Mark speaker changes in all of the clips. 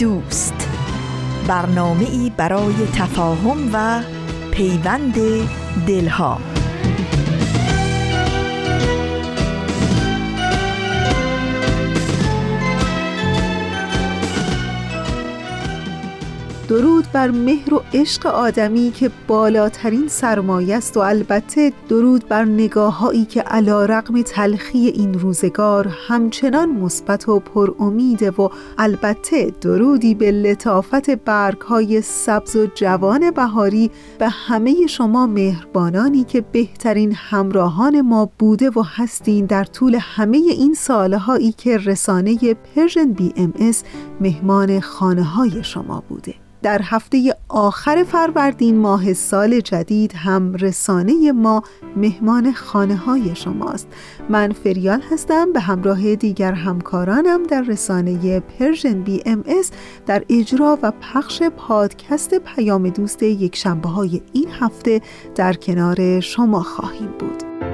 Speaker 1: دوست. برنامه ای برای تفاهم و پیوند دلها.
Speaker 2: درود بر مهر و عشق آدمی که بالاترین سرمایه است و البته درود بر نگاههایی که علا رقم تلخی این روزگار همچنان مثبت و پر امیده و البته درودی به لطافت برگ های سبز و جوان بهاری به همه شما مهربانانی که بهترین همراهان ما بوده و هستین در طول همه این سالهایی که رسانه Persian BMS مهمان خانه های شما بوده. در هفته آخر فروردین ماه سال جدید هم رسانه ما مهمان خانه های شماست. من فریال هستم به همراه دیگر همکارانم در رسانه Persian BMS در اجرا و پخش پادکست پیام دوست یک شنبه های این هفته در کنار شما خواهیم بود.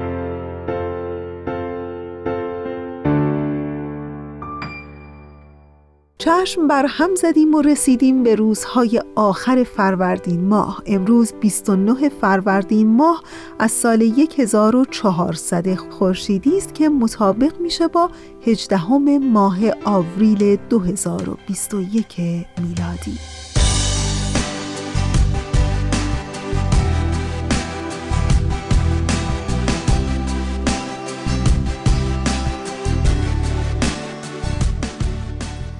Speaker 2: چشم بر هم زدیم و رسیدیم به روزهای آخر فروردین ماه. امروز 29 فروردین ماه از سال 1400 خورشیدی است که مطابق میشه با 18 ماه آوریل 2021 میلادی.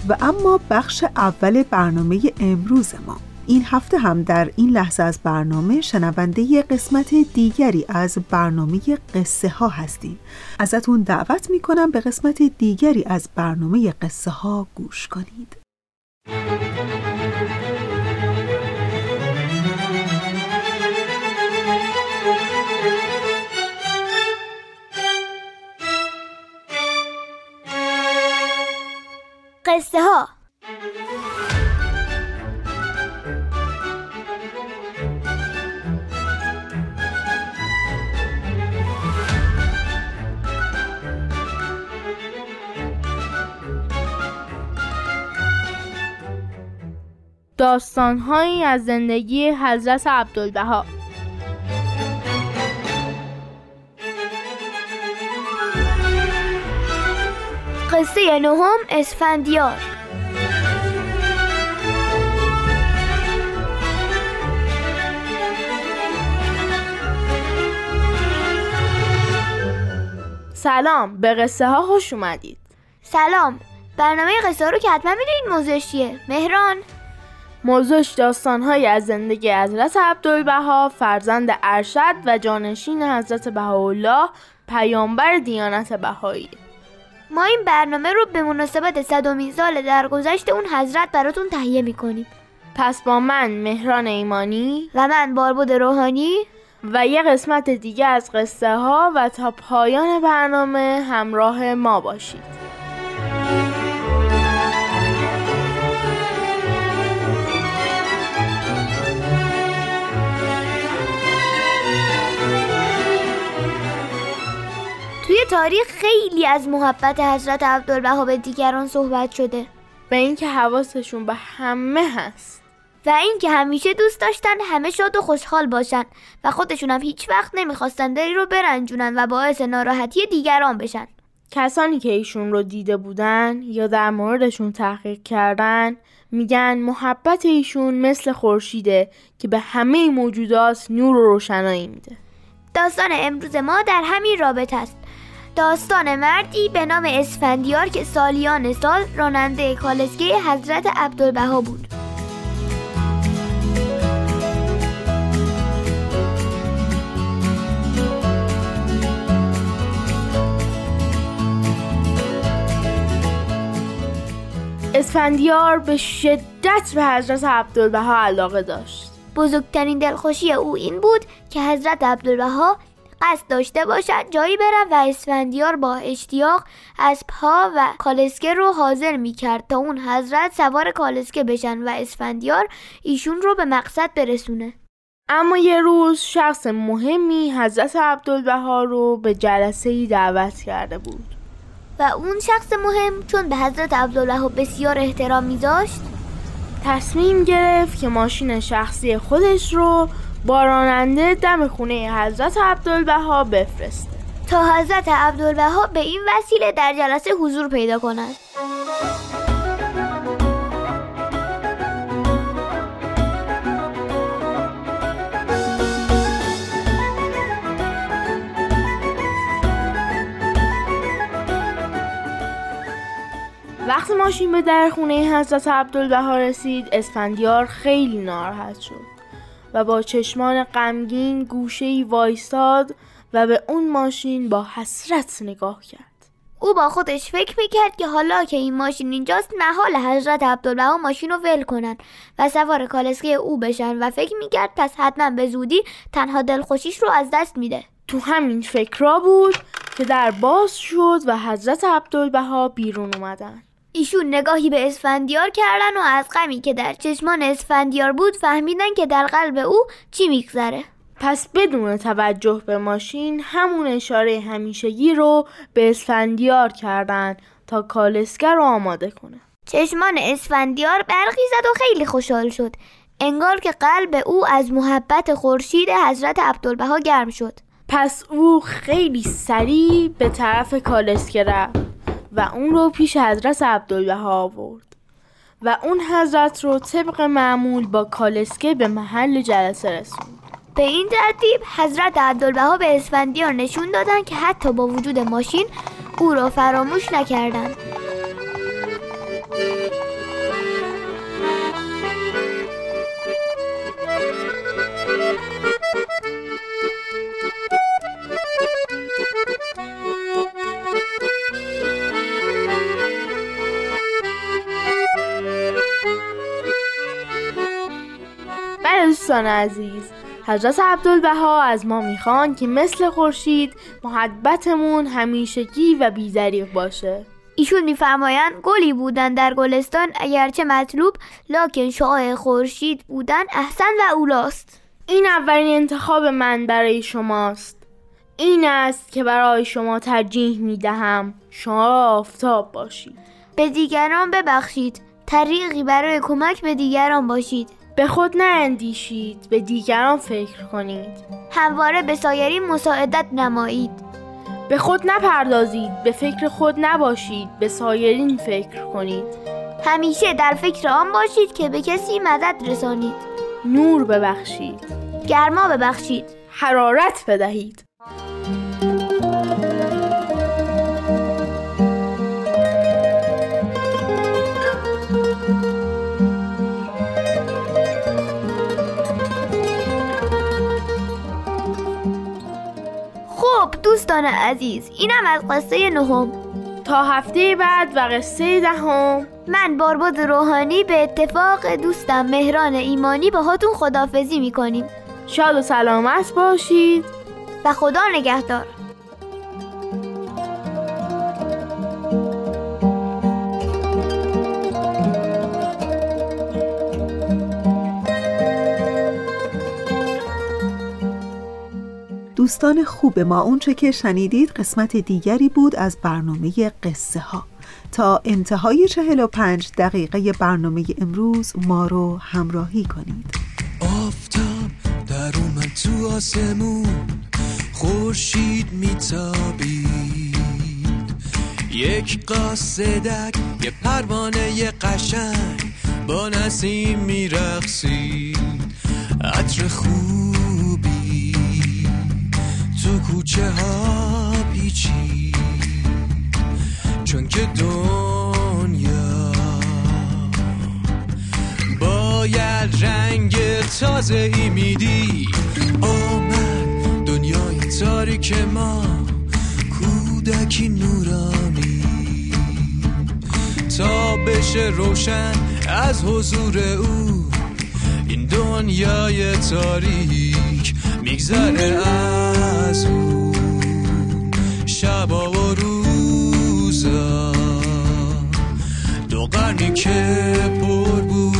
Speaker 2: و اما بخش اول برنامه امروز ما. این هفته هم در این لحظه از برنامه شنونده قسمت دیگری از برنامه قصه ها هستیم. ازتون دعوت می‌کنم به قسمت دیگری از برنامه قصه ها گوش کنید.
Speaker 3: قصه ها
Speaker 4: داستانهایی از زندگی حضرت عبدالبها.
Speaker 3: قصه نهم اسفندیار.
Speaker 4: سلام به قصه ها خوش اومدید.
Speaker 3: سلام برنامه قصه رو که حتما می‌دونید موضوعش چیه. مهران.
Speaker 4: موضوعش داستانهایی از زندگی حضرت عبدالبها فرزند ارشد و جانشین حضرت بهاءالله پیامبر دیانت بهایی.
Speaker 3: ما این برنامه رو به مناسبت صدومین سال درگذشت اون حضرت براتون تهیه می‌کنیم.
Speaker 4: پس با من مهران ایمانی
Speaker 3: و من باربود روحانی
Speaker 4: و یه قسمت دیگه از قصه ها و تا پایان برنامه همراه ما باشید.
Speaker 3: تاریخ خیلی از محبت حضرت عبدالبها به دیگران صحبت شده.
Speaker 4: به اینکه حواسشون به همه هست.
Speaker 3: و اینکه همیشه دوست داشتن همه شاد و خوشحال باشن و خودشون هم هیچ وقت نمی‌خواستن دری رو برنجونن و باعث ناراحتی دیگران بشن.
Speaker 4: کسانی که ایشون رو دیده بودن یا در موردشون تحقیق کردن میگن محبت ایشون مثل خورشیده که به همه موجودات نور و روشنایی میده.
Speaker 3: داستان امروز ما در همین رابطه است. داستان مردی به نام اسفندیار که سالیان سال راننده کالسکه حضرت عبدالبها بود.
Speaker 4: اسفندیار به شدت به حضرت عبدالبها علاقه داشت.
Speaker 3: بزرگترین دلخوشی او این بود که حضرت عبدالبها قصد داشته باشد جایی برن و اسفندیار با اشتیاق از پا و کالسکه رو حاضر می کرد تا اون حضرت سوار کالسکه بشن و اسفندیار ایشون رو به مقصد برسونه.
Speaker 4: اما یه روز شخص مهمی حضرت عبدالبها رو به جلسه ای دعوت کرده بود.
Speaker 3: و اون شخص مهم چون به حضرت عبدالبها بسیار احترام میذاشت
Speaker 4: تصمیم گرفت که ماشین شخصی خودش رو با راننده دم خونه حضرت عبدالبها بفرسته.
Speaker 3: تا حضرت عبدالبها به این وسیله در جلسه حضور پیدا کنند
Speaker 4: وقتی ماشین به در خونه حضرت عبدالبها رسید اسفندیار خیلی ناراحت شد. و با چشمان غمگین گوشه وایستاد و به اون ماشین با حسرت نگاه کرد.
Speaker 3: او با خودش فکر می‌کرد که حالا که این ماشین اینجاست محال حضرت عبدالبها ماشین رو ول کنن و سوار کالسکه او بشن و فکر می‌کرد پس حتما به زودی تنها دلخوشیش رو از دست میده.
Speaker 4: تو همین فکرها بود که در باز شد و حضرت عبدالبها بیرون اومدن.
Speaker 3: ایشون نگاهی به اسفندیار کردن و از غمی که در چشمان اسفندیار بود فهمیدن که در قلب او چی میگذره.
Speaker 4: پس بدون توجه به ماشین همون اشاره همیشگی رو به اسفندیار کردن تا کالسکه رو آماده کنه.
Speaker 3: چشمان اسفندیار برقی زد و خیلی خوشحال شد. انگار که قلب او از محبت خورشید حضرت عبدالبها گرم شد.
Speaker 4: پس او خیلی سریع به طرف کالسکه رفت. و اون رو پیش حضرت عبدالبها آورد. و اون حضرت رو طبق معمول با کالسکه به محل جلسه رسوند.
Speaker 3: به این ترتیب حضرت عبدالبها به اسفندیار نشون دادن که حتی با وجود ماشین او را فراموش نکردند.
Speaker 4: دوستان عزیز حضرت عبدالبها از ما می‌خوان که مثل خورشید محبتمون همیشگی و بیدریق باشه.
Speaker 3: ایشون میفرمایند گلی بودن در گلستان اگرچه مطلوب لاکن شعاع خورشید بودن احسن و اولاست.
Speaker 4: این اولین انتخاب من برای شماست. این است که برای شما ترجیح می‌دهم شما آفتاب باشید.
Speaker 3: به دیگران ببخشید. طریقی برای کمک به دیگران باشید.
Speaker 4: به خود ناندیشید به دیگران فکر کنید.
Speaker 3: همواره به سایرین مساعدت نمایید.
Speaker 4: به خود نپردازید به فکر خود نباشید به سایرین فکر کنید.
Speaker 3: همیشه در فکر آن باشید که به کسی مدد رسانید.
Speaker 4: نور ببخشید.
Speaker 3: گرما ببخشید.
Speaker 4: حرارت بدهید.
Speaker 3: دوستان عزیز اینم از قصه نهم.
Speaker 4: تا هفته بعد و قصه دهم.
Speaker 3: من بارباد روحانی به اتفاق دوستم مهران ایمانی با هاتون خدافزی می‌کنیم.
Speaker 4: شاد و سلامت باشید.
Speaker 3: و خدا نگهدار.
Speaker 2: دوستان خوب ما اونچه که شنیدید قسمت دیگری بود از برنامه قصه ها. تا انتهای چهل و پنج دقیقه برنامه امروز ما رو همراهی کنید.
Speaker 5: آفتاب در اومد تو آسمون خورشید میتابید. یک قاصدک یه پروانه قشنگ با نسیم میرقصید. عطر خوبی تو کوچه ها پیچی چون که دنیا باید رنگ تازه ای میدی. آمد دنیای تاریک ما کودکی نورانی. تا بشه روشن از حضور او این دنیای تاریک. میگذره از او. شبا و روزا. دو قرنی که پر بود.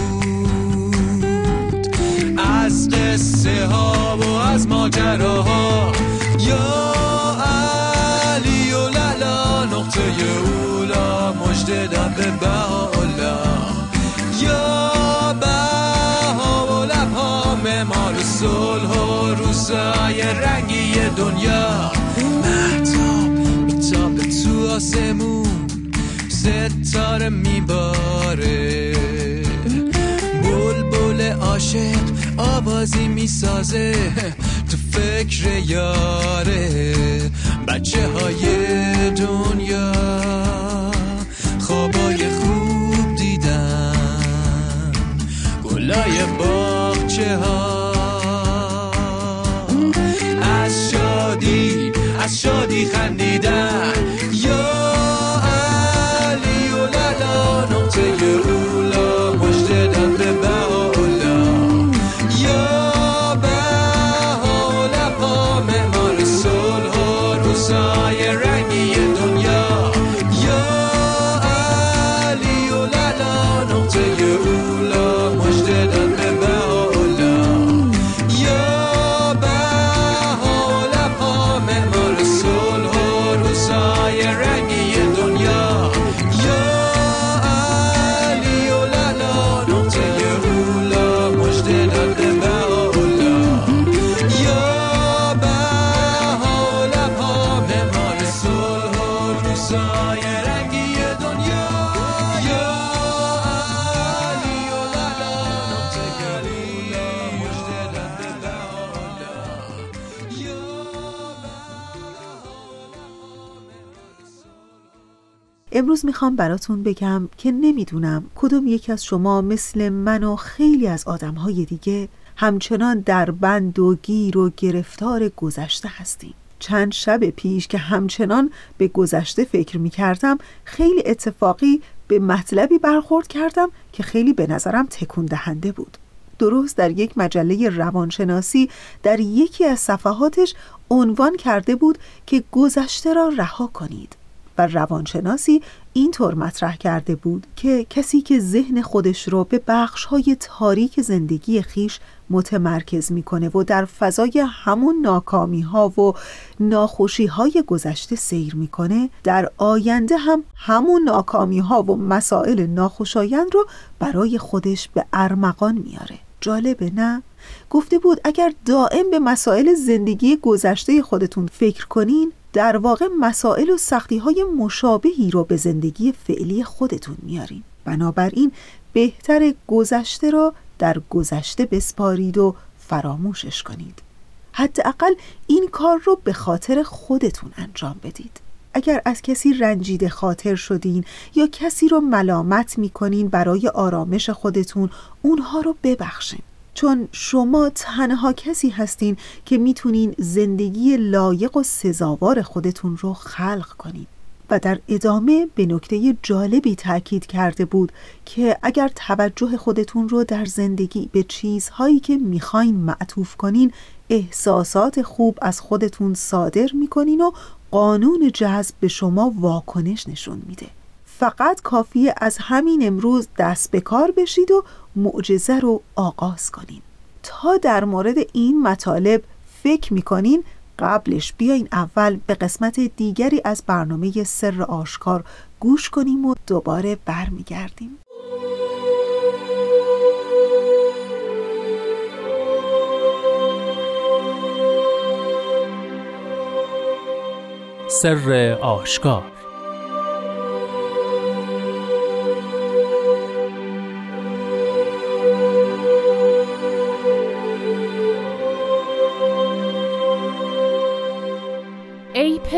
Speaker 5: از قصه ها و از ماجراها. یا علی و للا نقطه اولا مجد دم به بهاءالله روزای رنگی دنیا. محتاب میتابه تو آسمون. ستاره میباره. بلبل عاشق آوازی می‌سازه. تو فکر یاره. بچه های دنیا. خوابای خوب دیدن. گلای باغچه ها
Speaker 2: Χανί می‌خوام براتون بگم که نمی‌دونم کدوم یک از شما مثل من و خیلی از آدمهای دیگه همچنان در بند و گیر و گرفتار گذشته هستیم. چند شب پیش که همچنان به گذشته فکر می‌کردم خیلی اتفاقی به مطلبی برخورد کردم که خیلی به نظرم تکون دهنده بود. درست در یک مجله روانشناسی در یکی از صفحاتش عنوان کرده بود که گذشته را رها کنید. و روانشناسی اینطور مطرح کرده بود که کسی که ذهن خودش رو به بخشهای تاریک زندگی خیش متمرکز می‌کنه و در فضای همون ناکامی ها و ناخوشی های گذشته سیر می‌کنه در آینده هم همون ناکامی ها و مسائل ناخوشایند رو برای خودش به ارمغان میاره جالبه نه؟ گفته بود اگر دائم به مسائل زندگی گذشته خودتون فکر کنین در واقع مسائل و سختی های مشابهی رو به زندگی فعلی خودتون میارین. بنابراین بهتر گذشته را در گذشته بسپارید و فراموشش کنید. حداقل این کار رو به خاطر خودتون انجام بدید. اگر از کسی رنجیده خاطر شدین یا کسی رو ملامت می‌کنین برای آرامش خودتون اونها رو ببخشین. چون شما تنها کسی هستین که می‌تونین زندگی لایق و سزاوار خودتون رو خلق کنین. و در ادامه به نکته جالبی تاکید کرده بود که اگر توجه خودتون رو در زندگی به چیزهایی که می‌خواین معطوف کنین احساسات خوب از خودتون صادر می‌کنین و قانون جذب به شما واکنش نشون میده. فقط کافیه از همین امروز دست به کار بشید و معجزه رو آغاز کنین. تا در مورد این مطالب فکر می‌کنین قبلش بیاین اول به قسمت دیگری از برنامه سر آشکار گوش کنیم و دوباره برمیگردیم.
Speaker 6: سر آشکار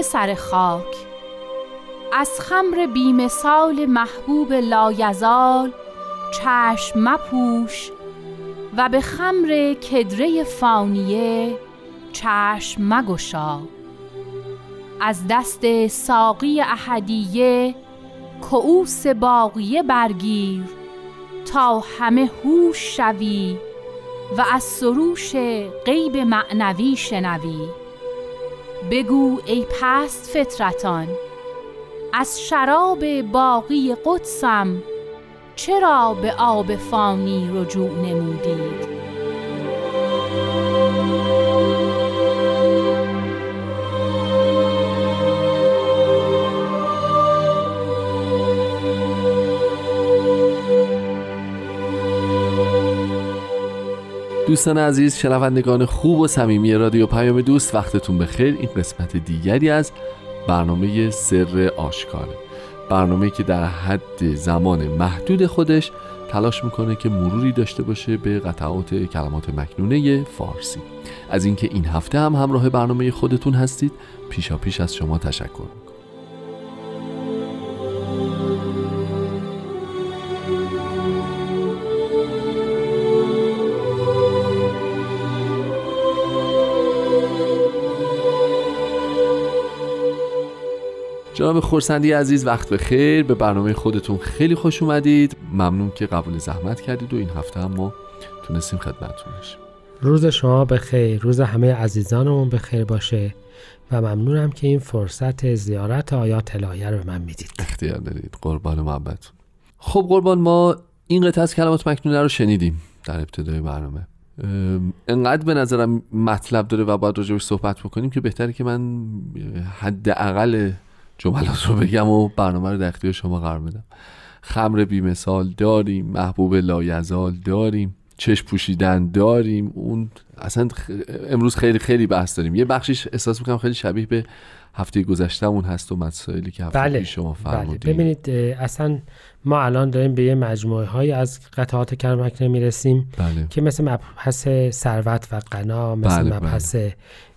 Speaker 7: پسر خاک. از خمر بیمثال محبوب لایزال چشم مپوش و به خمر کدره فانیه چشم مگشا. از دست ساقی احدیه کعوس باقیه برگیر تا همه هوش شوی و از سروش غیب معنوی شنوی. بگو ای پست فطرتان از شراب باقی قدسم چرا به آب فانی رجوع نمودید؟
Speaker 6: دوستان عزیز شنوندگان خوب و صمیمی رادیو پیام دوست وقتتون بخیر. این قسمت دیگری از برنامه سر آشکاره. برنامه که در حد زمان محدود خودش تلاش می‌کنه که مروری داشته باشه به قطعات کلمات مکنونه فارسی. از اینکه این هفته هم همراه برنامه خودتون هستید پیشا پیش از شما تشکر جناب خورسندی عزیز وقت بخیر به برنامه خودتون خیلی خوش اومدید. ممنون که قبول زحمت کردید و این هفته هم ما تونستیم خدمتتون باشیم.
Speaker 8: روز شما بخیر روز همه عزیزانمون بخیر باشه و ممنونم که این فرصت زیارت آیات الهیه رو به من می‌دید.
Speaker 6: اختیار دارید. قربان محبتتون خب قربان ما این قطعه از کلمات مکنونه رو شنیدیم در ابتدای برنامه. ام، انقدر به نظرم مطلب داره و باید راجبش صحبت بکنیم که بهتره که من حداقل جملات رو بگم و برنامه رو در اختیار شما قرار بدم خمر بیمثال داریم محبوب لایزال داریم چشم پوشیدن داریم اون اصلا امروز خیلی خیلی بحث داریم. یه بخشیش احساس می‌کنم خیلی شبیه به هفته گذشتهمون هست و مسائلی که هفته
Speaker 8: بله.
Speaker 6: شما
Speaker 8: بله.
Speaker 6: فرمودید
Speaker 8: ببینید اه، اصلا ما الان داریم به یه مجموعه های از قطعات کرمکنه می‌رسیم
Speaker 6: بله.
Speaker 8: که مثل مبحث ثروت و غنا مثل
Speaker 6: بله،
Speaker 8: مبحث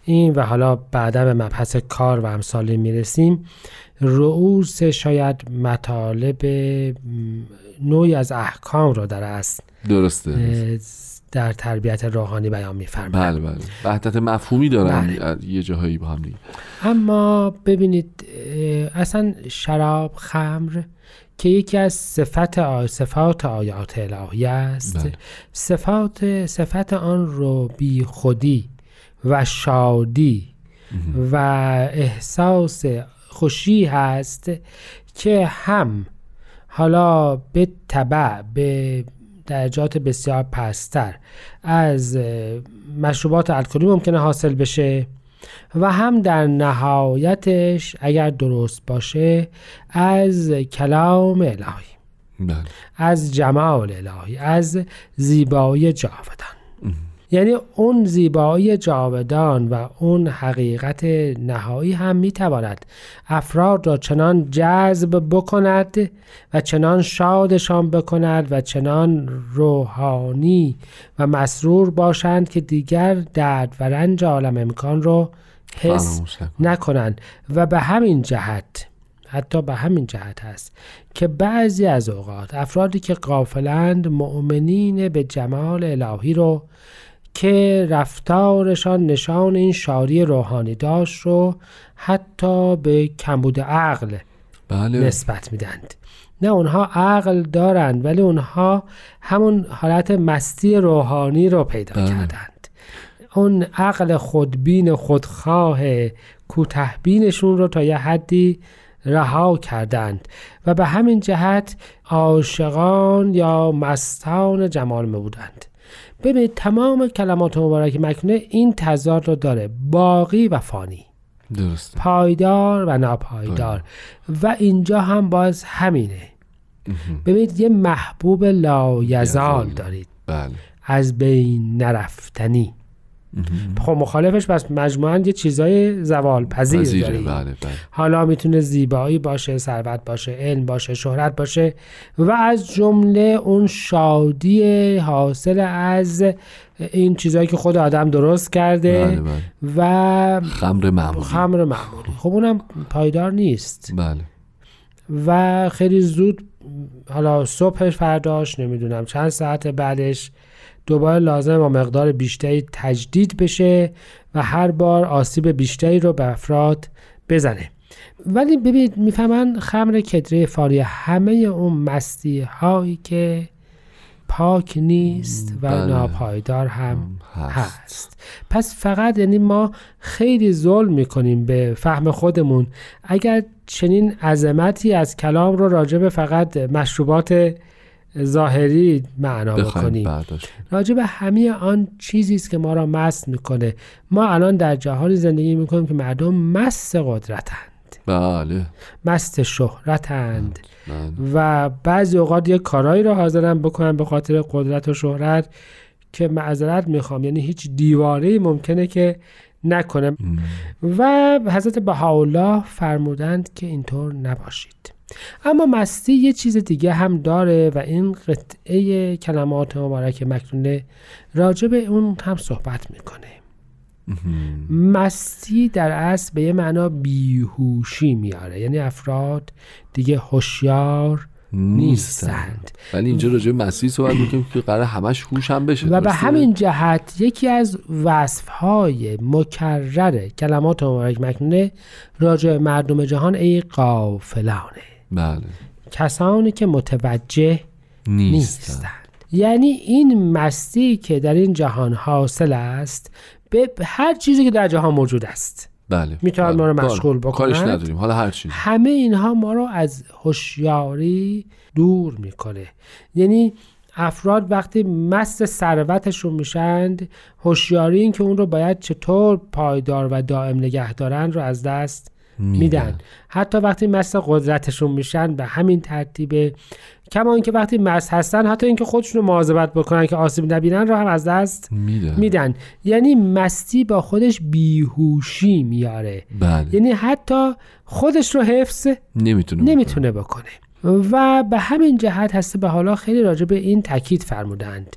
Speaker 8: این و حالا بعدا به مبحث کار و امثال می‌رسیم. رؤوس شاید مطالب نوعی از احکام رو در اصل
Speaker 6: درسته.
Speaker 8: در تربیت روحانی بیان میفرمایند
Speaker 6: بله بله. وحدت مفهومی دارن
Speaker 8: بله.
Speaker 6: یه جاهایی با هم دیگه.
Speaker 8: اما ببینید اصلا شراب خمر که یکی از صفت آ... صفات آیات الهی است.
Speaker 6: بله.
Speaker 8: صفات صفت آن رو بی خودی و شادی و احساس خوشی هست که هم حالا به تبع به درجات بسیار پستر. از مشروبات الکلی ممکنه حاصل بشه و هم در نهایتش اگر درست باشه از کلام الهی
Speaker 6: بله.
Speaker 8: از جمال الهی از زیبایی جاودان. یعنی اون زیبایی جاودان و اون حقیقت نهایی هم می‌تواند افراد را چنان جذب بکند و چنان شادشان بکند و چنان روحانی و مسرور باشند که دیگر درد و رنج عالم امکان رو حس. نکنند و به همین جهت حتی به همین جهت هست که بعضی از اوقات افرادی که قافلند مؤمنین به جمال الهی رو که رفتارشان نشان این شادی روحانی داشت رو حتی به کمبود عقل
Speaker 6: بله.
Speaker 8: نسبت میدند. نه اونها عقل دارند ولی اونها همون حالت مستی روحانی رو پیدا
Speaker 6: بله.
Speaker 8: کردند. اون عقل خودبین خودخواه کوتهبینشون رو تا یه حدی رها کردند و به همین جهت عاشقان یا مستان جمال می بودند ببینید تمام کلمات مبارک مکنونه این تضاد رو داره. باقی و فانی.
Speaker 6: درسته.
Speaker 8: پایدار و ناپایدار. و اینجا هم باز همینه. ببینید یه محبوب لایزال
Speaker 6: یزال.
Speaker 8: دارید.
Speaker 6: بله.
Speaker 8: از بین نرفتنی. خب مخالفش پس مجموعا یه چیزای زوال پذیر دارید
Speaker 6: بله بله.
Speaker 8: حالا می‌تونه زیبایی باشه ثروت باشه علم باشه شهرت باشه و از جمله اون شادی حاصل از این چیزهایی که خود آدم درست کرده
Speaker 6: بله بله.
Speaker 8: و
Speaker 6: خمر معمولی.
Speaker 8: خمر معمولی. خب اونم پایدار نیست.
Speaker 6: بله.
Speaker 8: و خیلی زود حالا صبح فرداش نمی‌دونم چند ساعت بعدش دوباره لازم با مقدار بیشتری تجدید بشه و هر بار آسیب بیشتری رو به افراد بزنه ولی ببینید می‌فهمن خمر کدره فاری همه اون مستی هایی که پاک نیست و
Speaker 6: بله.
Speaker 8: ناپایدار هم
Speaker 6: هست.
Speaker 8: هست پس فقط یعنی ما خیلی ظلم می‌کنیم به فهم خودمون اگر چنین عظمتی از کلام رو راجع به فقط مشروبات ظاهری معنا بکنیم. راجع به همه آن چیزی است که ما را مست می‌کنه. ما الان در جهانی زندگی می‌کنیم که مردم مست قدرتند.
Speaker 6: بله.
Speaker 8: مست شهرتند.
Speaker 6: بله.
Speaker 8: و بعضی اوقات یک کارایی رو حاضرن بکنن به خاطر قدرت و شهرت که معذرت می‌خوام. یعنی هیچ دیواره ممکنه که نکنه. و حضرت بهاءالله فرمودند که اینطور نباشید. اما مستی یه چیز دیگه هم داره و این قطعه کلمات مبارک مکنونه راجع به اون هم صحبت می‌کنه. مستی در اصل به یه معنا بیهوشی میاره یعنی افراد دیگه هوشیار نیستند.
Speaker 6: ولی اینجا راجع به مسیح صحبت می‌کنیم که قرار همش هوش هم بشه
Speaker 8: و به؟ همین جهت یکی از وصفهای مکرر کلمات مبارک مکنونه راجع به مردم جهان ای قافلانه.
Speaker 6: بله.
Speaker 8: کسانی که متوجه
Speaker 6: نیستن
Speaker 8: نیستند. یعنی این مستی که در این جهان حاصل است به هر چیزی که در جهان موجود است.
Speaker 6: بله.
Speaker 8: می‌تونن ما رو
Speaker 6: بله.
Speaker 8: مشغول
Speaker 6: بله.
Speaker 8: بکنند.
Speaker 6: کارش نداریم. حالا هر چیز
Speaker 8: همه اینها ما رو از هوشیاری دور می‌کنه. یعنی افراد وقتی مست ثروتشون میشند هوشیاری این که اون رو باید چطور پایدار و دائم نگه دارن رو از دست میدن. حتی وقتی مست قدرتشون میشن به همین ترتیبه کما اینکه وقتی مست هستن حتی اینکه خودشون رو مواظبت بکنن که آسیب نبینن رو هم از دست
Speaker 6: میدن.
Speaker 8: میدن. یعنی مستی با خودش بیهوشی میاره.
Speaker 6: بله.
Speaker 8: یعنی حتی خودش رو حفظ
Speaker 6: نمی‌تونه
Speaker 8: نمی‌تونه بکنه. و به همین جهت هسته به حالا خیلی راجع به این تاکید فرمودند.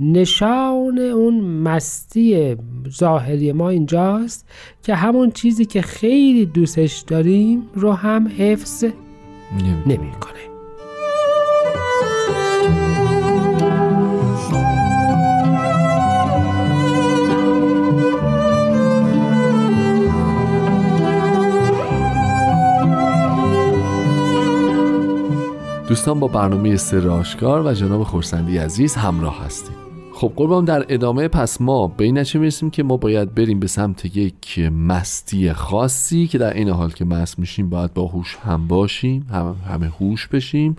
Speaker 8: نشان اون مستی ظاهری ما اینجاست که همون چیزی که خیلی دوستش داریم رو هم حفظ نمی‌کنه.
Speaker 6: دوستان با برنامه سر آشکار و جناب خورسندی عزیز همراه هستیم. خب قربان در ادامه پس ما به این نتیجه می‌رسیم که ما باید بریم به سمت یک مستی خاصی که در این حال که مست میشیم باید با هوش هم باشیم هم همه هوش بشیم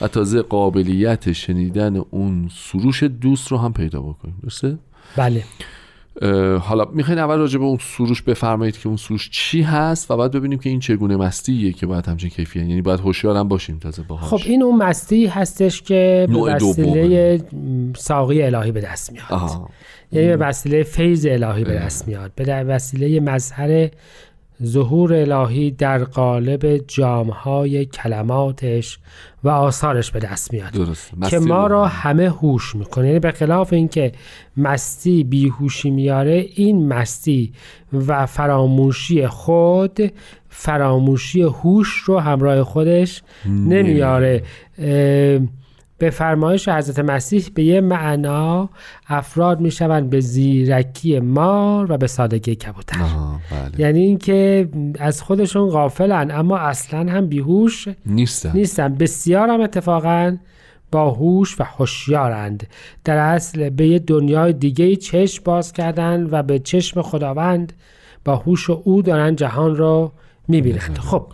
Speaker 6: و تازه قابلیت شنیدن اون سروش دوست رو هم پیدا بکنیم درسته؟
Speaker 8: بله
Speaker 6: حالا می‌خواین اول راجع به اون سروش بفرمایید که اون سروش چی هست و بعد ببینیم که این چگونه مستیه که باید همچین کیفیت یعنی باید هوشیار هم باشیم تازه باهاش.
Speaker 8: خب این اون مستی هستش که به وسیله ساقی الهی به دست میاد.
Speaker 6: آها.
Speaker 8: یعنی به وسیله فیض الهی به دست میاد. به وسیله مظهر ظهور الهی در قالب جامهای کلماتش و آثارش به دست میاد.
Speaker 6: درست
Speaker 8: که ما را همه هوش می‌کنه. یعنی به خلاف اینکه مستی بیهوشی میاره این مستی و فراموشی خود فراموشی هوش رو همراه خودش نمیاره. به فرمایش حضرت مسیح به یه معنا افراد می‌شوند به زیرکی مار و به سادگی کبوتر.
Speaker 6: بله.
Speaker 8: یعنی اینکه از خودشون غافلن اما اصلا هم بیهوش
Speaker 6: نیستن.
Speaker 8: نیستن. بسیار هم اتفاقا با هوش و هوشیارند. در اصل به یه دنیای دیگه چشم باز کردن و به چشم خداوند با هوش و او دارن جهان رو می‌بینند خب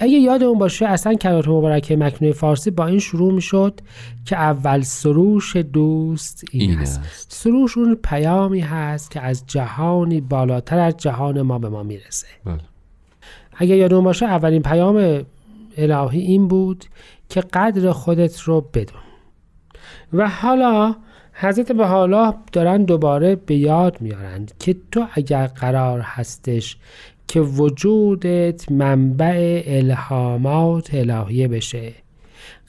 Speaker 8: اگه یادمون باشه اصلا کلمات مبارکه مکنونه فارسی با این شروع می‌شد که اول سروش دوست این,
Speaker 6: این
Speaker 8: است
Speaker 6: است.
Speaker 8: سروش اون پیامی هست که از جهانی بالاتر از جهان ما به ما می‌رسه.
Speaker 6: بله.
Speaker 8: اگه یادمون باشه اولین پیام الهی این بود که قدر خودت رو بدون. و حالا حضرت به حالا دارن دوباره به یاد میارند که تو اگر قرار هستش که وجودت منبع الهامات الهیه بشه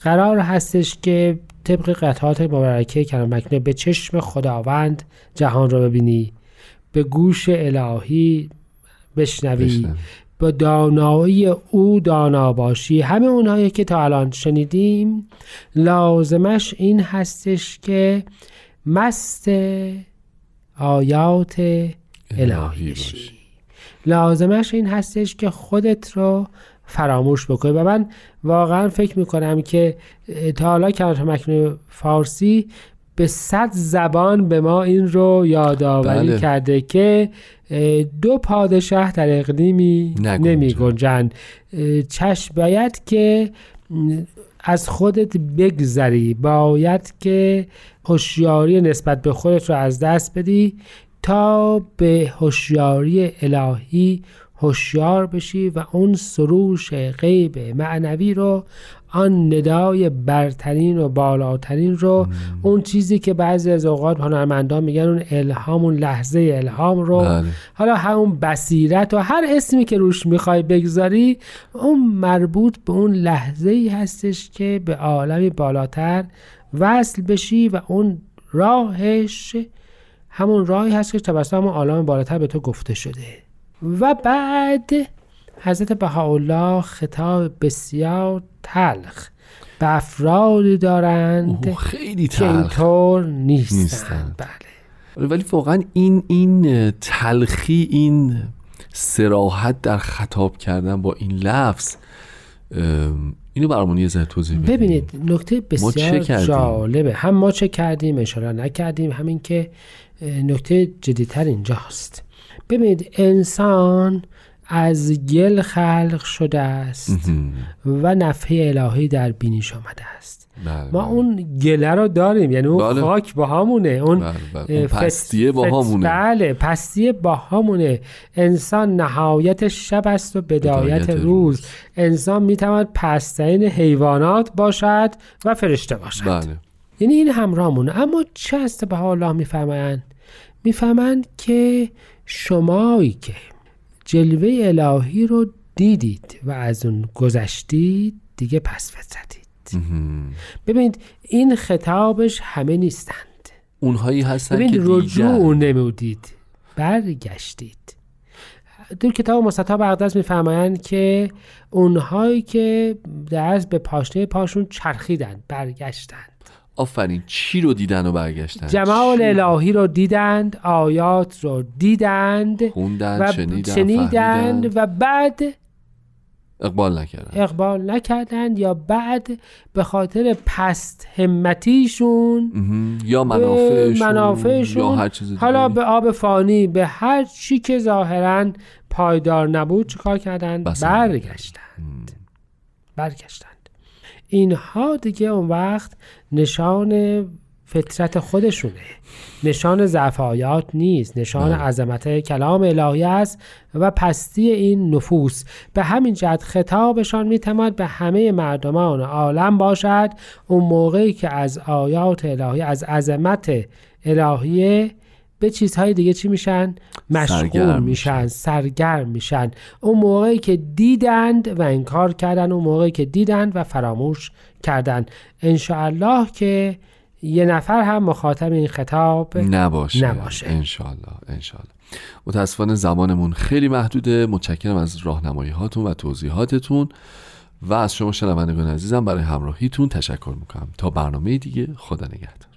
Speaker 8: قرار هستش که طبق قطعات مبارکه کلام مکنه به چشم خداوند جهان رو ببینی به گوش الهی بشنوی. با دانایی او دانا باشی همه اونهایی که تا الان شنیدیم لازمش این هستش که مست آیات الهی
Speaker 6: باشی.
Speaker 8: لازمش این هستش که خودت رو فراموش بکنی و من واقعا فکر می‌کنم که تا حالا کلمات مکنون فارسی به صد زبان به ما این رو یادآوری
Speaker 6: بله.
Speaker 8: کرده که دو پادشاه در اقلیمی. نمی گنجند چشم باید که از خودت بگذری باید که هوشیاری نسبت به خودت رو از دست بدی تا به هوشیاری الهی هوشیار بشی و اون سروش غیب معنوی رو آن ندای برترین و بالاترین رو اون چیزی که بعضی از اوقات هنرمندان میگن اون الهام اون لحظه الهام رو
Speaker 6: بله.
Speaker 8: حالا همون بصیرت و هر اسمی که روش می‌خوای بگذاری اون مربوط به اون لحظه ای هستش که به عالمی بالاتر وصل بشی و اون راهش همون راهی هست که توسط همون عالم بالاتر به تو گفته شده. و بعد حضرت بهاءالله خطاب بسیار تلخ. به افرادی دارند
Speaker 6: خیلی
Speaker 8: که
Speaker 6: تلخ.
Speaker 8: اینطور نیستند
Speaker 6: نیستند.
Speaker 8: بله.
Speaker 6: ولی واقعا این این تلخی این سراحت در خطاب کردن با این لفظ اینو برامون یه ذره توضیح بدید
Speaker 8: ببینید نکته بسیار؟ جالبه. هم ما چه کردیم اشاره نکردیم. همین که نکته جدیتر اینجاست ببینید انسان از گل خلق شده است و نفحه الهی در بینیش آمده است
Speaker 6: بله،
Speaker 8: ما
Speaker 6: بله.
Speaker 8: اون گله رو داریم یعنی اون
Speaker 6: بله.
Speaker 8: خاک با همونه اون
Speaker 6: بله،. اون پستیه با همونه.
Speaker 8: بله پستیه با همونه انسان نهایت شب است و بدایت,
Speaker 6: بدایت
Speaker 8: روز.
Speaker 6: روز.
Speaker 8: انسان می‌تواند پسترین حیوانات باشد و فرشته باشد
Speaker 6: بله
Speaker 8: یعنی این همراهمونه. اما چه است به الله می‌فهمند می‌فهمند که شمایی که جلوه الهی رو دیدید و از اون گذشتید دیگه پس
Speaker 6: مهم.
Speaker 8: ببینید این خطابش همه نیستند.
Speaker 6: اونهایی هستن که
Speaker 8: ببینید رجوع
Speaker 6: دیدن
Speaker 8: نمودید برگشتید. در کتاب مستطاب اقدس میفرمایند که اونهایی که دست به پاشنه پاشون چرخیدند برگشتند.
Speaker 6: آفرین چی رو دیدن و برگشتن؟
Speaker 8: جمال الهی رو دیدند آیات رو دیدند
Speaker 6: خوندن
Speaker 8: و
Speaker 6: شنیدن
Speaker 8: شنیدند
Speaker 6: فهمیدن
Speaker 8: و بعد
Speaker 6: اقبال نکردن.
Speaker 8: اقبال نکردند یا بعد به خاطر پست همتیشون.
Speaker 6: یا منافعشون
Speaker 8: منافعشون
Speaker 6: یا هر چیز
Speaker 8: حالا. به آب فانی به هر چی که ظاهرا پایدار نبود چیکار کردند. برگشتند. برگشتند. اینها دیگه اون وقت نشان فطرت خودشونه. نشان ضعف آیات نیست. نشان
Speaker 6: بله.
Speaker 8: عظمت کلام الهی است و پستی این نفوس. به همین جهت خطابشان می‌تواند به همه مردمان عالم باشد. اون موقعی که از آیات الهی از عظمت الهیه به چیزهای دیگه چی میشن؟ مشغول
Speaker 6: سرگرم
Speaker 8: میشن سرگرم میشن. اون موقعی که دیدند و انکار کردن اون موقعی که دیدند و فراموش کردند انشاءالله که یه نفر هم مخاطب این خطاب
Speaker 6: نباشه.
Speaker 8: نباشه.
Speaker 6: انشالله انشالله متاسفانه زمانمون خیلی محدوده. متشکرم از راهنمایی هاتون و توضیحاتتون. و از شما شنوندگان عزیزم برای همراهیتون تشکر می‌کنم. تا برنامه دیگه خدا نگهدار.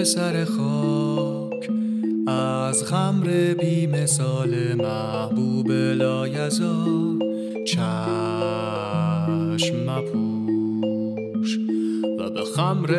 Speaker 5: پسر خاک از خمر بی مثال محبوب لایزال چشم مپوش و به خمر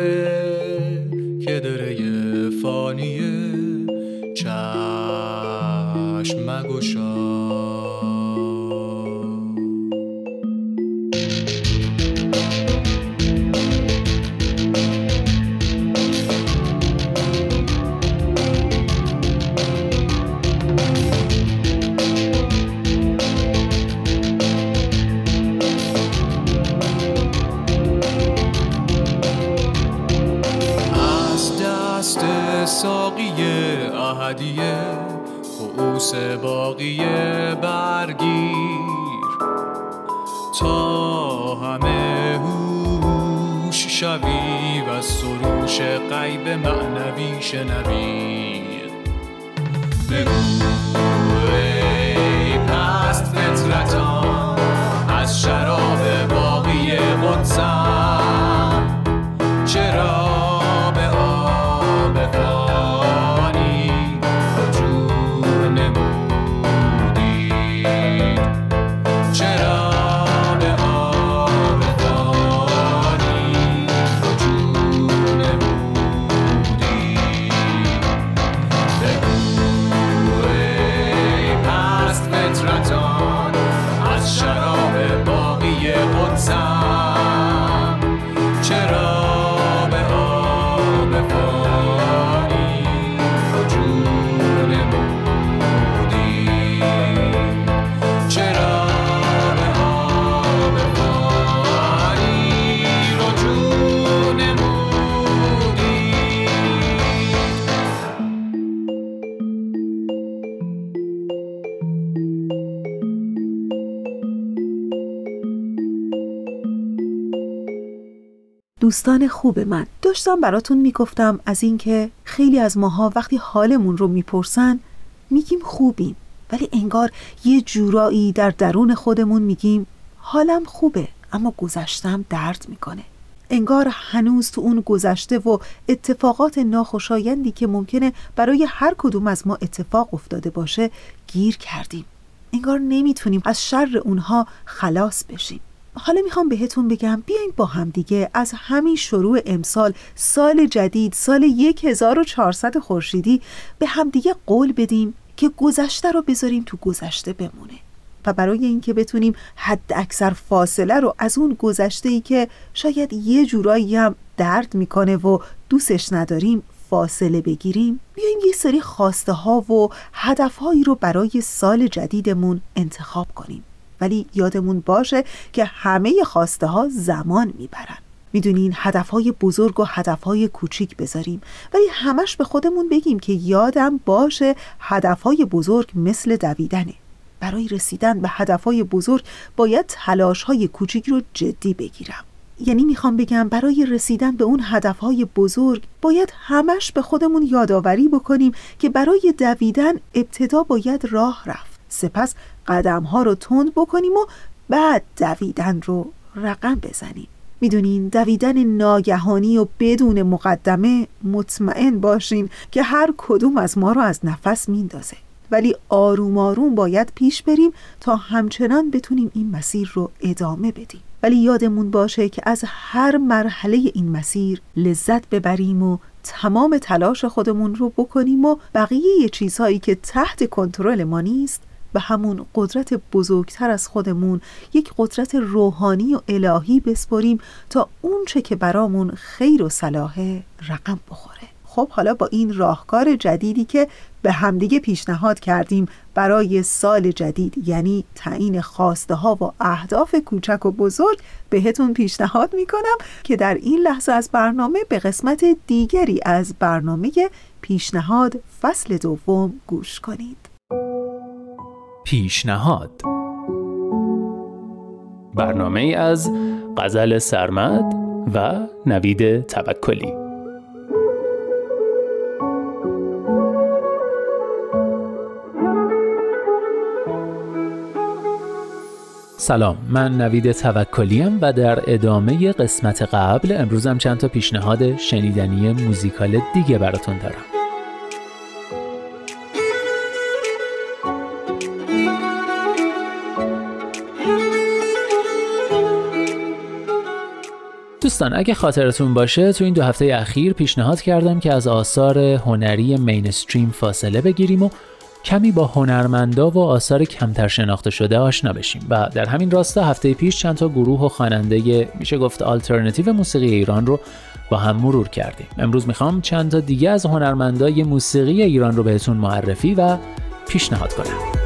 Speaker 5: ساقی احدیه خعوس باقیه برگیر. تا همه هوش شوی و سروش غیب معنوی شنوی. بگو ای پست فطرتان.
Speaker 2: دوستان خوب من. داشتم براتون می‌گفتم از اینکه خیلی از ماها وقتی حالمون رو می‌پرسن میگیم خوبیم. ولی انگار یه جورایی در درون خودمون میگیم حالم خوبه اما گذشتم درد می‌کنه. انگار هنوز تو اون گذشته و اتفاقات ناخوشایندی که ممکنه برای هر کدوم از ما اتفاق افتاده باشه گیر کردیم. انگار نمی‌تونیم از شر اونها خلاص بشیم. حالا می‌خوام بهتون بگم بیاین با هم دیگه از همین شروع امسال سال جدید سال 1400 خورشیدی به همدیگه قول بدیم که گذشته رو بذاریم تو گذشته بمونه. و برای اینکه بتونیم حد اکثر فاصله رو از اون گذشته ای که شاید یه جورایی هم درد می‌کنه و دوستش نداریم فاصله بگیریم بیایم یه سری خواسته ها و هدف هایی رو برای سال جدیدمون انتخاب کنیم. ولی یادمون باشه که همه خواسته ها زمان می‌برن. می‌دونین هدف های بزرگ و هدف های کوچیک بذاریم. ولی همش به خودمون بگیم که یادم باشه هدف های بزرگ مثل دویدنه. برای رسیدن به هدف های بزرگ باید تلاش های کوچیک رو جدی بگیرم. یعنی می‌خوام بگم برای رسیدن به اون هدف های بزرگ باید همش به خودمون یادآوری بکنیم که برای دویدن ابتدا باید راه رفت. سپس قدم ها رو تند بکنیم و بعد دویدن رو رقم بزنیم. می‌دونین دویدن ناگهانی و بدون مقدمه مطمئن باشین که هر کدوم از ما رو از نفس میندازه. ولی آروم آروم باید پیش بریم تا همچنان بتونیم این مسیر رو ادامه بدیم. ولی یادمون باشه که از هر مرحله این مسیر لذت ببریم و تمام تلاش خودمون رو بکنیم و بقیه چیزهایی که تحت کنترل ما نیست به همون قدرت بزرگتر از خودمون یک قدرت روحانی و الهی بسپریم تا اون چه که برامون خیر و صلاحه رقم بخوره. خب حالا با این راهکار جدیدی که به همدیگه پیشنهاد کردیم برای سال جدید یعنی تعیین خواسته ها و اهداف کوچک و بزرگ بهتون پیشنهاد می‌کنم که در این لحظه از برنامه به قسمت دیگری از برنامه پیشنهاد فصل دوم گوش کنید.
Speaker 9: پیشنهاد. برنامه ای از غزل سرمد و نوید توکلی. سلام من نوید توکلیم و در ادامه قسمت قبل امروزم چند تا پیشنهاد شنیدنی موزیکال دیگه براتون دارم. دوستان اگه خاطرتون باشه تو این دو هفته اخیر پیشنهاد کردم که از آثار هنری مینستریم فاصله بگیریم و کمی با هنرمندا و آثار کمتر شناخته شده آشنا بشیم. و در همین راستا هفته پیش چند تا گروه و خواننده میشه گفت آلترناتیو موسیقی ایران رو با هم مرور کردیم. امروز می‌خوام چند تا دیگه از هنرمندای موسیقی ایران رو بهتون معرفی و پیشنهاد کنم.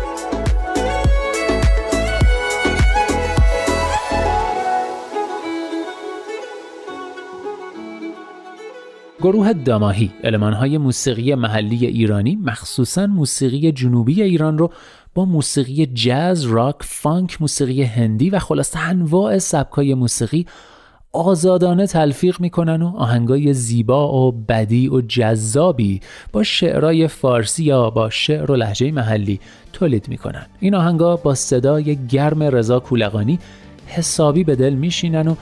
Speaker 9: گروه داماهی المانهای موسیقی محلی ایرانی مخصوصا موسیقی جنوبی ایران رو با موسیقی جاز، راک، فانک، موسیقی هندی و خلاصه انواع سبکای موسیقی آزادانه تلفیق می‌کنن و آهنگای زیبا و بدی و جذابی با شعرهای فارسی یا با شعر و لحجه محلی تولید می‌کنن. این آهنگا با صدای گرم رضا کولقانی حسابی به دل میشینن و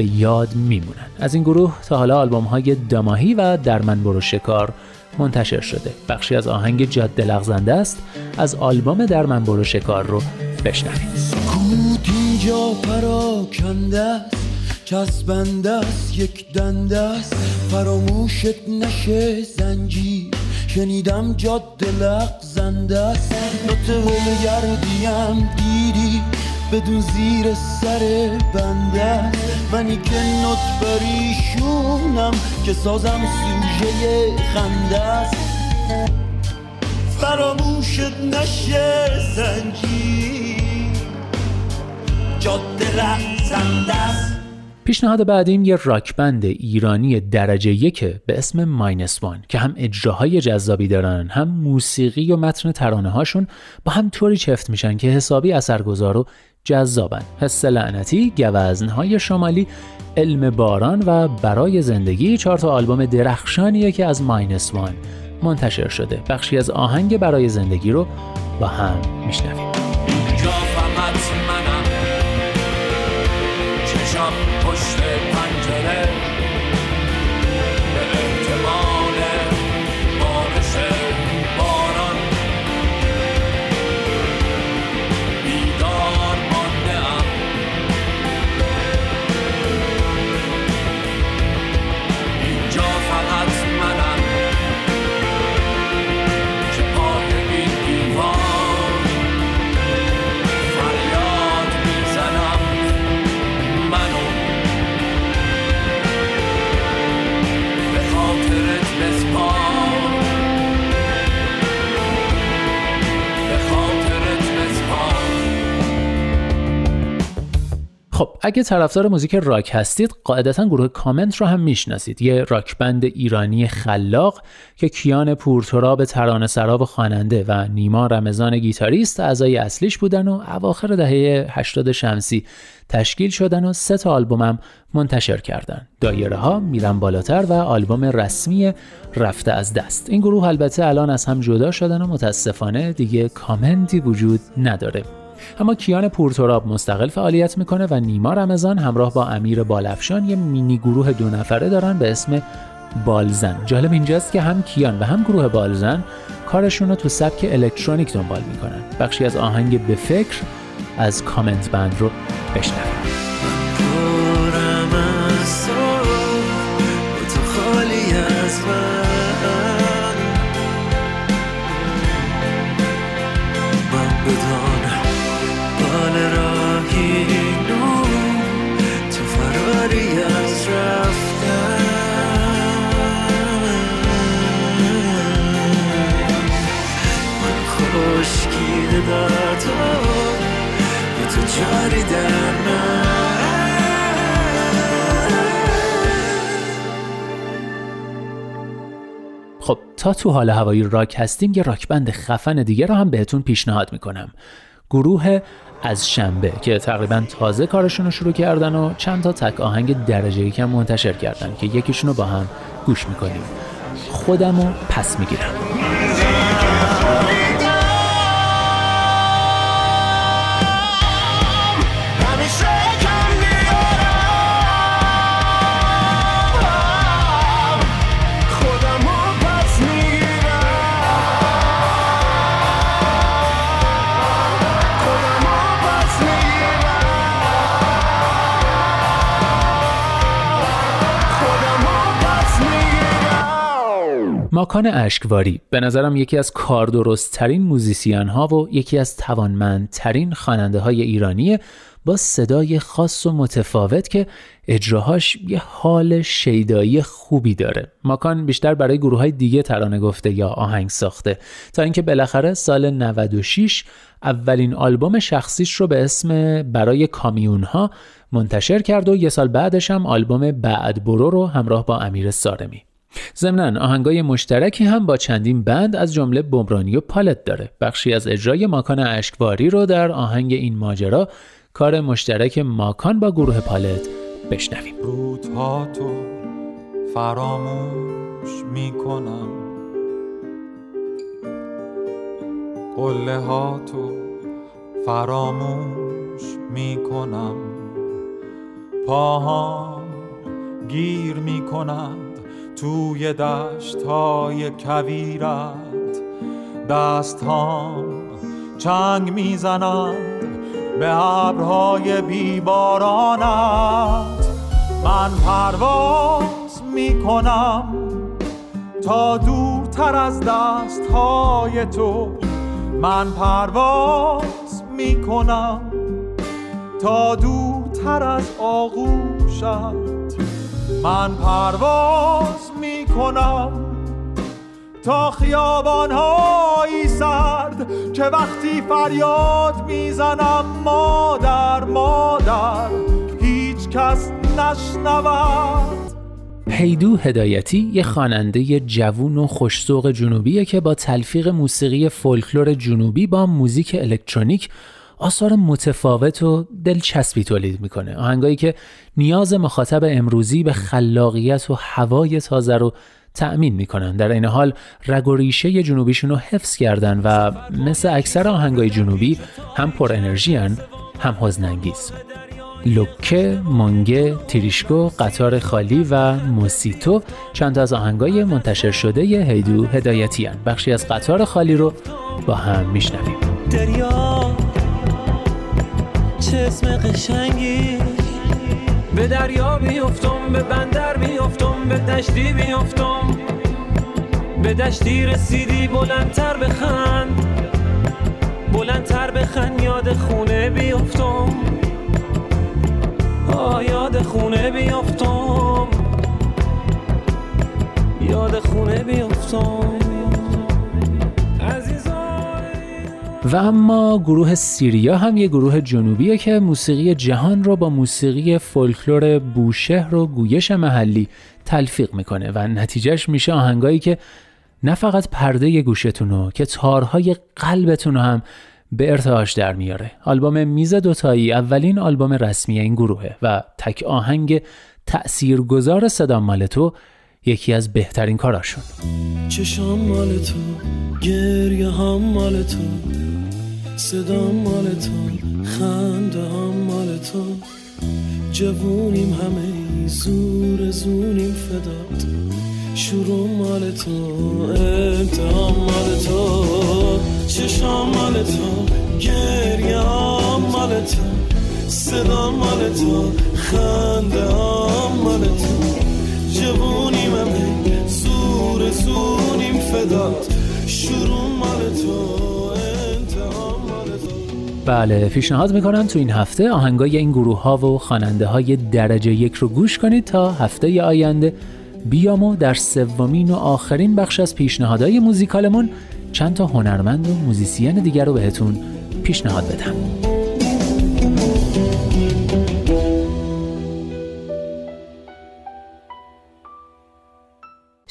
Speaker 9: به یاد میمونن. از این گروه تا حالا آلبوم های دماهی و در من برو شکار منتشر شده. بخشی از آهنگ جاده لغزنده است. از آلبوم در من برو شکار رو بشنوید.
Speaker 10: سکوت اینجا پراکنده است. چسبنده است. یک دنده است. فراموشت نشه زنجیر شنیدم جاده لغزنده است. نوت گردیم دیدی. بدون زیر سر بنده. منی که نوت بریشونم که سازم سوژه خنده است. فراموشت نشه زنجیر جاده لغزنده است.
Speaker 9: پیشنهاد بعدیم یه راک بند ایرانی درجه یک به اسم ماینس وان که هم اجراهای جذابی دارن هم موسیقی و متن ترانه هاشون با هم طوری چفت میشن که حسابی اثرگذار و جذابن. حس لعنتی گوزنهای شمالی علم باران و برای زندگی چهار تا آلبوم درخشانیه که از ماینس وان منتشر شده. بخشی از آهنگ برای زندگی رو با هم میشنویم. اگه طرفدار موزیک راک هستید قاعدتا گروه کامنت رو هم می‌شناسید. یه rock band ایرانی خلاق که کیان پورتراب ترانه سرا و خواننده و نیما رمضان گیتاریست اعضای اصلیش بودن و اواخر دهه 80 شمسی تشکیل شدن و سه تا آلبومم منتشر کردن. دایره ها میرن بالاتر و آلبوم رسمی رفته از دست. این گروه البته الان از هم جدا شدن و متاسفانه دیگه کامنتی وجود نداره. اما کیان پورتوراب مستقل فعالیت می‌کنه و نیما رمضان همراه با امیر بالفشان یه مینی گروه دو نفره دارن به اسم بالزن. جالب اینجاست که هم کیان و هم گروه بالزن کارشون رو تو سبک الکترونیک دنبال می‌کنن. بخشی از آهنگ به فکر از کامنت بند رو بشنویم تا تو حال هوایی راک هستیم یه راک بند خفن دیگه رو هم بهتون پیشنهاد می‌کنم. گروه از شنبه که تقریبا تازه کارشون رو شروع کردن و چند تا تک آهنگ درجه یکم منتشر کردن که یکیشون رو با هم گوش می‌کنیم. خودم رو پس می‌گیرم. ماکان اشکواری. به نظرم یکی از کاردرست ترین موزیسین ها و یکی از توانمندترین خواننده های ایرانیه با صدای خاص و متفاوت که اجراهاش یه حال شیدایی خوبی داره. ماکان بیشتر برای گروه های دیگه ترانه گفته یا آهنگ ساخته. تا اینکه بالاخره سال 96 اولین آلبوم شخصیش رو به اسم برای کامیون ها منتشر کرد و یه سال بعدش هم آلبوم بعد برو رو همراه با امیر سارمی. ضمنا آهنگای مشترکی هم با چندین بند از جمله بمرانی و پالت داره. بخشی از اجرای ماکان اشکواری رو در آهنگ این ماجرا کار مشترک ماکان با گروه پالت بشنویم.
Speaker 11: رودها تو فراموش می‌کنم. قله ها تو فراموش می‌کنم. پاهام گیر می‌کنم. توی دشت های کویرت دست چنگ می‌زنند به ابرهای بیبارانت. من پرواز می‌کنم تا دورتر از دست های تو. من پرواز می‌کنم تا دورتر از آغوشت. من پرواز می کنم تا خیابانهایی سرد که وقتی فریاد می‌زنم مادر مادر هیچ کس نشنود.
Speaker 9: پیدو هدایتی یه خواننده جوون و خوشسوق جنوبیه که با تلفیق موسیقی فولکلور جنوبی با موزیک الکترونیک آثار متفاوت و دلچسبی تولید می‌کنه. آهنگایی که نیاز مخاطب امروزی به خلاقیت و هوای تازه رو تأمین می‌کنن. در این حال رگ و ریشه جنوبیشون رو حفظ کردن و مثل اکثر آهنگای جنوبی هم پر انرژی هم حزنانگیز. لوکه، مانگه، تریشکو، قطار خالی و موسیتو چند از آهنگای منتشر شده ی هیدو هدایتی هن. بخشی از قطار خالی رو با هم میشنویم.
Speaker 10: چه اسم قشنگی؟ به دریا بیفتم به بندر بیفتم به دشتی بیفتم. به دشتی رسیدی بلندتر بخند. بلندتر بخند یاد خونه بیفتم. یاد خونه بیافتم یاد خونه بیافتم
Speaker 9: و اما گروه سیریا هم یه گروه جنوبیه که موسیقی جهان رو با موسیقی فولکلور بوشهر و گویش محلی تلفیق می‌کنه و نتیجهش میشه آهنگایی که نه فقط پرده گوشتون که تارهای قلبتون هم به ارتعاش در میاره. آلبوم میز دوتایی اولین آلبوم رسمی این گروهه و تک آهنگ تأثیرگذار صدا مال تو یکی از بهترین کاراشون.
Speaker 10: چشام مال تو گریه هم مال تو. صدا مال تو خنده هم مال تو. جوونیم همه زور زونیم فدات. شروع مال تو امتحان مال تو. چشام مال تو گریه مال تو. صدا مال تو خنده مال تو. جوونیم همه زور زونیم فدات. شروع مال تو.
Speaker 9: بله پیشنهاد می‌کنم تو این هفته آهنگای این گروه ها و خواننده های درجه یک رو گوش کنید تا هفته آینده بیام و در سومین و آخرین بخش از پیشنهادهای موزیکالمون چند تا هنرمند و موزیسین دیگر رو بهتون پیشنهاد بدم.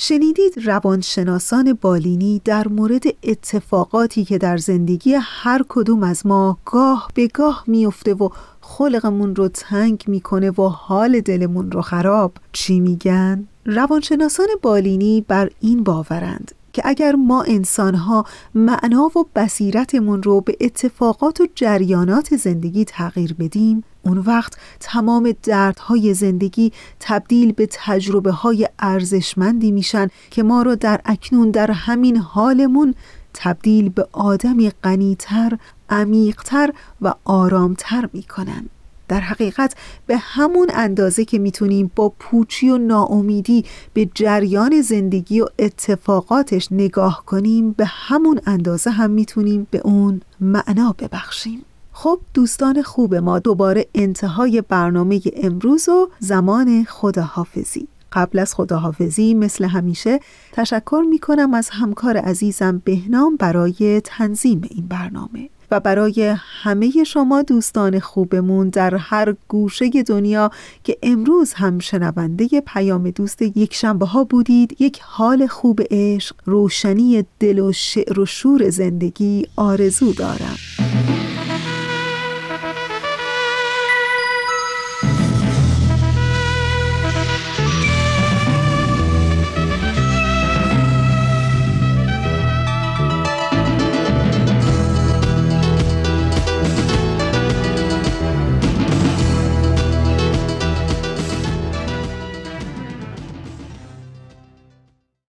Speaker 2: شنیدید روانشناسان بالینی در مورد اتفاقاتی که در زندگی هر کدوم از ما گاه به گاه میفته و خلقمون رو تنگ می‌کنه و حال دلمون رو خراب چی میگن؟ روانشناسان بالینی بر این باورند که اگر ما انسانها معنا و بصیرتمون رو به اتفاقات و جریانات زندگی تغییر بدیم اون وقت تمام دردهای زندگی تبدیل به تجربه های ارزشمندی میشن که ما رو در اکنون در همین حالمون تبدیل به آدمی غنیتر، عمیقتر و آرامتر می‌کنن. در حقیقت به همون اندازه که می‌تونیم با پوچی و ناامیدی به جریان زندگی و اتفاقاتش نگاه کنیم به همون اندازه هم می‌تونیم به اون معنا ببخشیم. خب دوستان خوب ما دوباره انتهای برنامه امروز و زمان خداحافظی. قبل از خداحافظی مثل همیشه تشکر می کنم از همکار عزیزم بهنام برای تنظیم این برنامه و برای همه شما دوستان خوبمون در هر گوشه دنیا که امروز هم شنونده پیام دوست یک شنبه ها بودید یک حال خوب عشق روشنی دل و شعر و شور زندگی آرزو دارم.